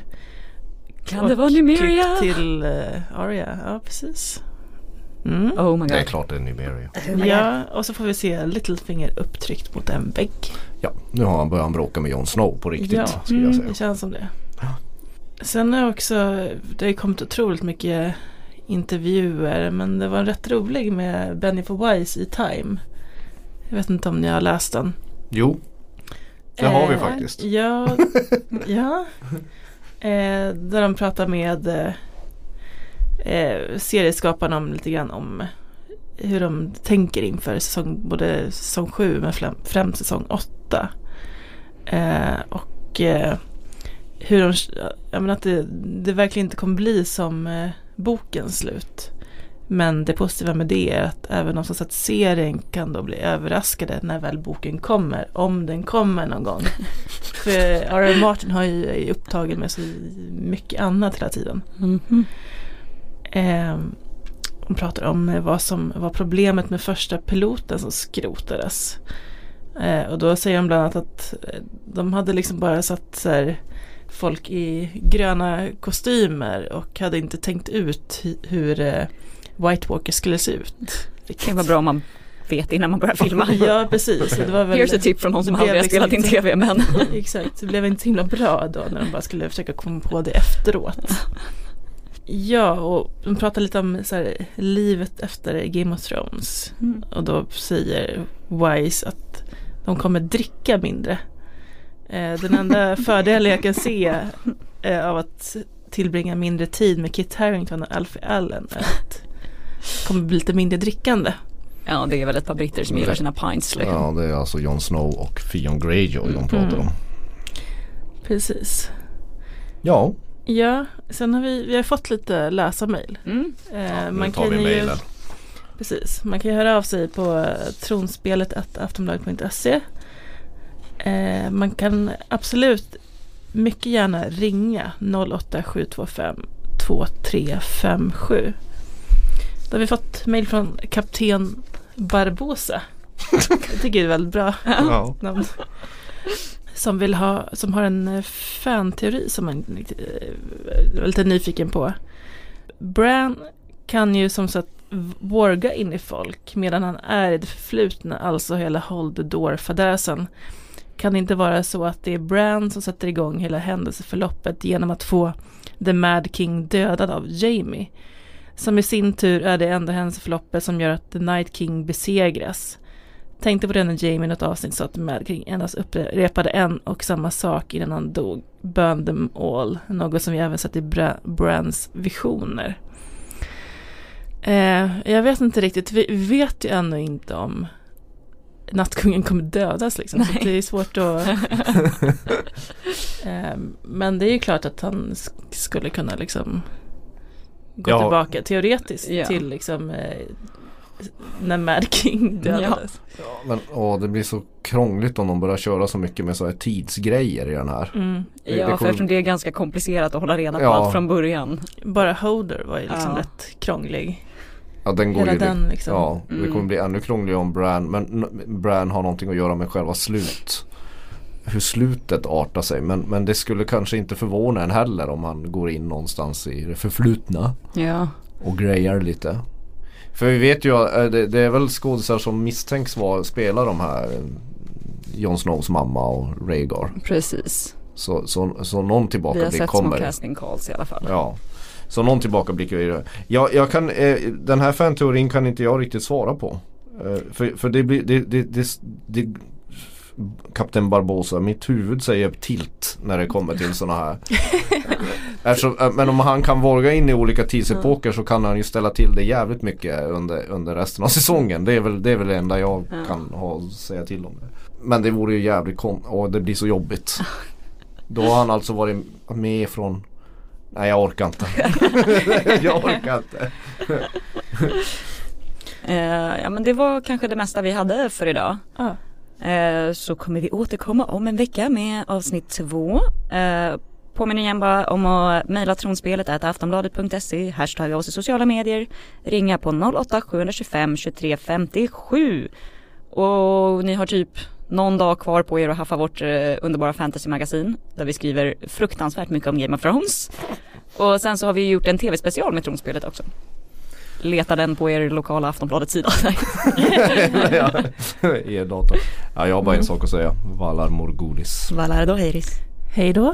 Kan det vara Nymeria? klipp till uh, Arya, ja precis. Mm. Oh my god. Det är klart det är Nymeria. Ja, och så får vi se Littlefinger upptryckt mot en vägg. Ja, nu har han börjat bråka med Jon Snow på riktigt. Ja, skulle jag säga. det känns som det. Sen är också, det har kommit otroligt mycket intervjuer men det var en rätt rolig med Bennifer Wise i Time. Jag vet inte om ni har läst den. Jo, det har vi Eh, faktiskt. Ja, [LAUGHS] ja. Eh, där de pratar med eh, serieskaparna om lite grann om hur de tänker inför säsong, både säsong 7 men främ- främst säsong 8. Eh, och eh, hur de, jag menar att det, det verkligen inte kommer bli som eh, bokens slut. Men det positiva med det är att även de som sett serien kan då bli överraskade när väl boken kommer. Om den kommer någon gång. [LAUGHS] För R.R. Martin har ju, är upptagen med så mycket annat hela tiden. Mhm. Eh, de pratar om vad som var problemet med första piloten som skrotades. Eh, och då säger de bland annat att eh, de hade liksom bara satt så här, folk i gröna kostymer och hade inte tänkt ut hu- hur eh, White Walker skulle se ut. Det kan vara bra om man vet innan man börjar filma. [LAUGHS] Ja precis. Det var väl, Here's a tip från någon som aldrig har spelat in liksom tv men [LAUGHS] Exakt, det blev inte så himla bra då när de bara skulle försöka komma på det efteråt. Ja, och de pratar lite om så här, livet efter Game of Thrones. Mm. Och då säger Wise att de kommer dricka mindre. Eh, den enda [LAUGHS] fördelen jag kan se eh, av att tillbringa mindre tid med Kit Harington och Alfie Allen är att det kommer bli lite mindre drickande. ja det är väl ett par britter som gillar sina pints liksom. Ja, det är alltså Jon Snow och Theon Greyjoy de pratar Mm. om. Precis. Ja, Ja, sen har vi, vi har fått lite läsarmail. Mm. Eh, nu tar vi ju- mejlen. Precis, man kan ju höra av sig på tronspelet aftonbladet.se. Eh, man kan absolut mycket gärna ringa 08725 2357. Då har vi fått mejl från kapten Barbosa. [LAUGHS] Jag tycker det är väldigt bra Ja. namn. Som vill ha, som har en eh, fanteori som man eh, är lite nyfiken på. Bran kan ju som sagt vårga in i folk medan han är i det förflutna, alltså hela Hold the Door-fadäsen. Kan det inte vara så att det är Bran som sätter igång hela händelseförloppet genom att få The Mad King dödad av Jamie? Som i sin tur är det enda händelseförloppet som gör att The Night King besegras. Tänkte på det när Jamie i något avsnitt sa att Mad King endast upprepade en och samma sak innan han dog. Burn them all. Något som vi även sett i Bra- Brans visioner. Eh, jag vet inte riktigt. Vi vet ju ännu inte om Nattkungen kommer dödas liksom. Så Nej. det är svårt att... [LAUGHS] eh, men det är ju klart att han sk- skulle kunna liksom gå Ja. tillbaka teoretiskt Ja. till liksom eh, när Mad King [LAUGHS] dödades. Ja, men åh, det blir så krångligt om de börjar köra så mycket med så här tidsgrejer i den här. Mm. Det- det Ja, för kommer- eftersom det är ganska komplicerat att hålla reda på Ja. allt från början. Bara Holder var ju liksom Ja. rätt krånglig. Ja, den går Hela ju den liksom. Ja, det Mm. kommer bli ännu krångligare om Bran. Men Bran har någonting att göra med själva slut. Hur slutet artar sig. Men, men det skulle kanske inte förvåna en heller om han går in någonstans i det förflutna. Ja. Och grejar lite. För vi vet ju att det, det är väl skådisar som misstänks vara, spela de här eh, Jon Snows mamma och Rhaegar. Precis. Så, så, så någon Vi tillbaka har blir sett små kommer. casting calls i alla fall. Ja. Så någon tillbakablick. Jag, jag kan, eh, den här fanteorin kan inte jag riktigt svara på. Eh, för, för det blir, det, det, det, det Kapten Barbosa, mitt huvud säger tilt när det kommer till sådana här. Eftersom, eh, men om han kan våga in i olika tidsepoker så kan han ju ställa till det jävligt mycket under, under resten av säsongen. Det är väl det, är väl det enda jag Ja. kan ha att säga till om. det. Men det vore ju jävligt kon och det blir så jobbigt. Då har han alltså varit med från Nej jag orkar inte. [LAUGHS] jag orkar inte. Eh, ja men det var kanske det mesta vi hade för idag. Ja. Eh, så kommer vi återkomma om en vecka med avsnitt två. Eh, påminner igen bara om att mejla tronspelet att aftonbladet.se, hashtagga oss i sociala medier, ringa på 08-725-2357. Och ni har typ någon dag kvar på er att haffa vårt eh, underbara fantasymagasin där vi skriver fruktansvärt mycket om Game of Thrones. Och sen så har vi gjort en tv-special med tronspelet också. Leta den på er lokala Aftonbladet sida. [LAUGHS] [LAUGHS] er dator. Ja, jag har bara en sak att säga. Valar Morgulis. Valardo Heiris. Hej då.